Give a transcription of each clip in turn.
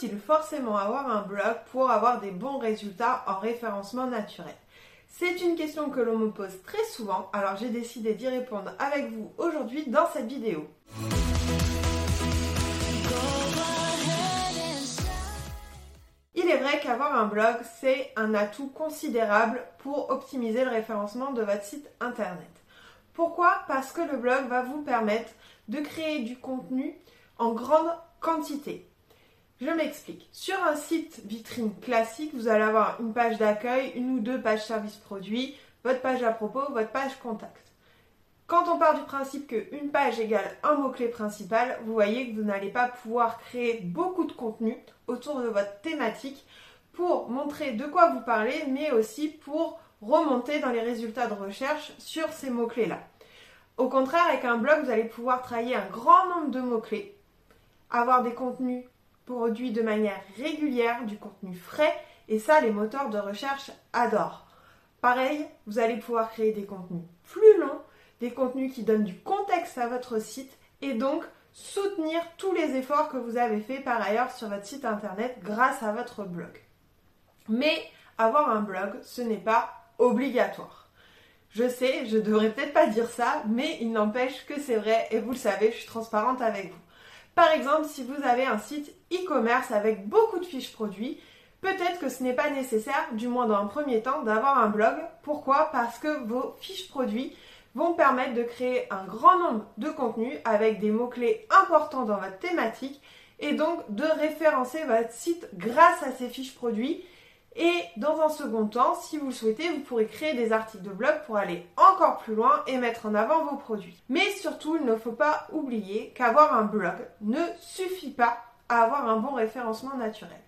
faut-il forcément avoir un blog pour avoir des bons résultats en référencement naturel C'est une question que l'on me pose très souvent, alors j'ai décidé d'y répondre avec vous aujourd'hui dans cette vidéo. Il est vrai qu'avoir un blog, c'est un atout considérable pour optimiser le référencement de votre site internet. Pourquoi? Parce que le blog va vous permettre de créer du contenu en grande quantité. Je m'explique. Sur un site vitrine classique, vous allez avoir une page d'accueil, une ou deux pages service produit, votre page à propos, votre page contact. Quand on part du principe qu'une page égale un mot-clé principal, vous voyez que vous n'allez pas pouvoir créer beaucoup de contenu autour de votre thématique pour montrer de quoi vous parlez, mais aussi pour remonter dans les résultats de recherche sur ces mots-clés-là. Au contraire, avec un blog, vous allez pouvoir travailler un grand nombre de mots-clés, avoir des contenus produit de manière régulière, du contenu frais, et ça, les moteurs de recherche adorent. Pareil, vous allez pouvoir créer des contenus plus longs, des contenus qui donnent du contexte à votre site, et donc soutenir tous les efforts que vous avez fait par ailleurs sur votre site internet grâce à votre blog. Mais avoir un blog, ce n'est pas obligatoire. Je sais, je devrais peut-être pas dire ça, mais il n'empêche que c'est vrai et vous le savez, je suis transparente avec vous. Par exemple, si vous avez un site e-commerce avec beaucoup de fiches produits, peut-être que ce n'est pas nécessaire, du moins dans un premier temps, d'avoir un blog. Pourquoi? Parce que vos fiches produits vont permettre de créer un grand nombre de contenus avec des mots-clés importants dans votre thématique et donc de référencer votre site grâce à ces fiches produits et dans un second temps, si vous le souhaitez, vous pourrez créer des articles de blog pour aller encore plus loin et mettre en avant vos produits. Mais surtout, il ne faut pas oublier qu'avoir un blog ne suffit pas à avoir un bon référencement naturel.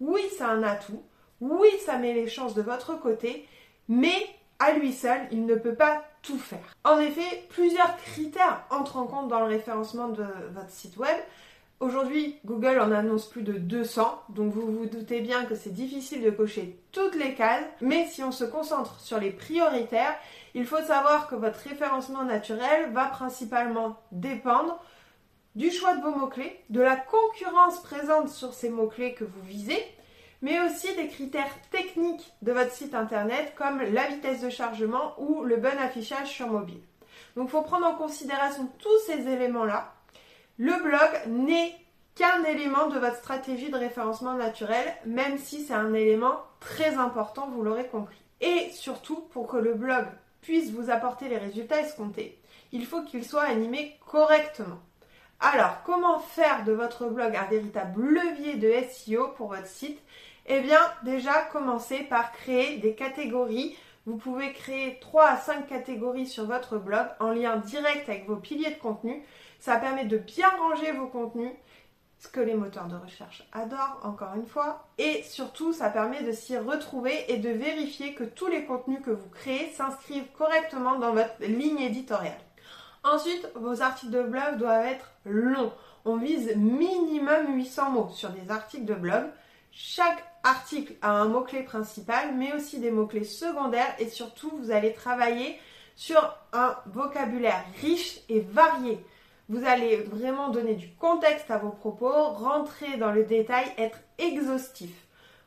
Oui, c'est un atout, oui, ça met les chances de votre côté, mais à lui seul, il ne peut pas tout faire. En effet, plusieurs critères entrent en compte dans le référencement de votre site web. Aujourd'hui, Google en annonce plus de 200, donc vous vous doutez bien que c'est difficile de cocher toutes les cases, mais si on se concentre sur les prioritaires, il faut savoir que votre référencement naturel va principalement dépendre du choix de vos mots-clés, de la concurrence présente sur ces mots-clés que vous visez, mais aussi des critères techniques de votre site internet comme la vitesse de chargement ou le bon affichage sur mobile. Donc il faut prendre en considération tous ces éléments-là le blog n'est qu'un élément de votre stratégie de référencement naturel, même si c'est un élément très important, vous l'aurez compris. Et surtout, pour que le blog puisse vous apporter les résultats escomptés, il faut qu'il soit animé correctement. Alors, comment faire de votre blog un véritable levier de SEO pour votre site? Eh bien, déjà, commencez par créer des catégories. Vous pouvez créer 3 à 5 catégories sur votre blog en lien direct avec vos piliers de contenu ça permet de bien ranger vos contenus, ce que les moteurs de recherche adorent, encore une fois. Et surtout, ça permet de s'y retrouver et de vérifier que tous les contenus que vous créez s'inscrivent correctement dans votre ligne éditoriale. Ensuite, vos articles de blog doivent être longs. On vise minimum 800 mots sur des articles de blog. Chaque article a un mot-clé principal, mais aussi des mots-clés secondaires et surtout, vous allez travailler sur un vocabulaire riche et varié. Vous allez vraiment donner du contexte à vos propos, rentrer dans le détail, être exhaustif.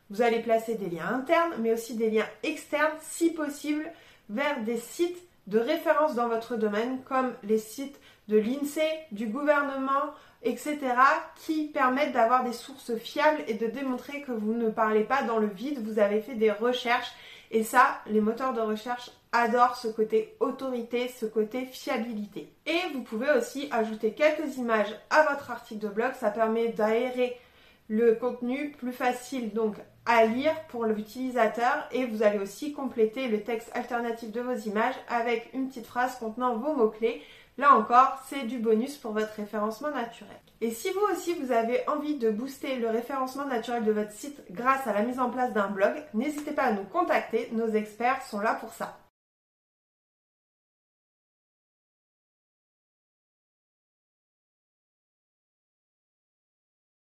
Vous allez placer des liens internes, mais aussi des liens externes, si possible, vers des sites de référence dans votre domaine, comme les sites de l'INSEE, du gouvernement, etc., qui permettent d'avoir des sources fiables et de démontrer que vous ne parlez pas dans le vide, vous avez fait des recherches. Et ça, les moteurs de recherche adore ce côté autorité, ce côté fiabilité. Et vous pouvez aussi ajouter quelques images à votre article de blog, ça permet d'aérer le contenu plus facile donc à lire pour l'utilisateur et vous allez aussi compléter le texte alternatif de vos images avec une petite phrase contenant vos mots-clés. Là encore, c'est du bonus pour votre référencement naturel. Et si vous aussi vous avez envie de booster le référencement naturel de votre site grâce à la mise en place d'un blog, n'hésitez pas à nous contacter, nos experts sont là pour ça.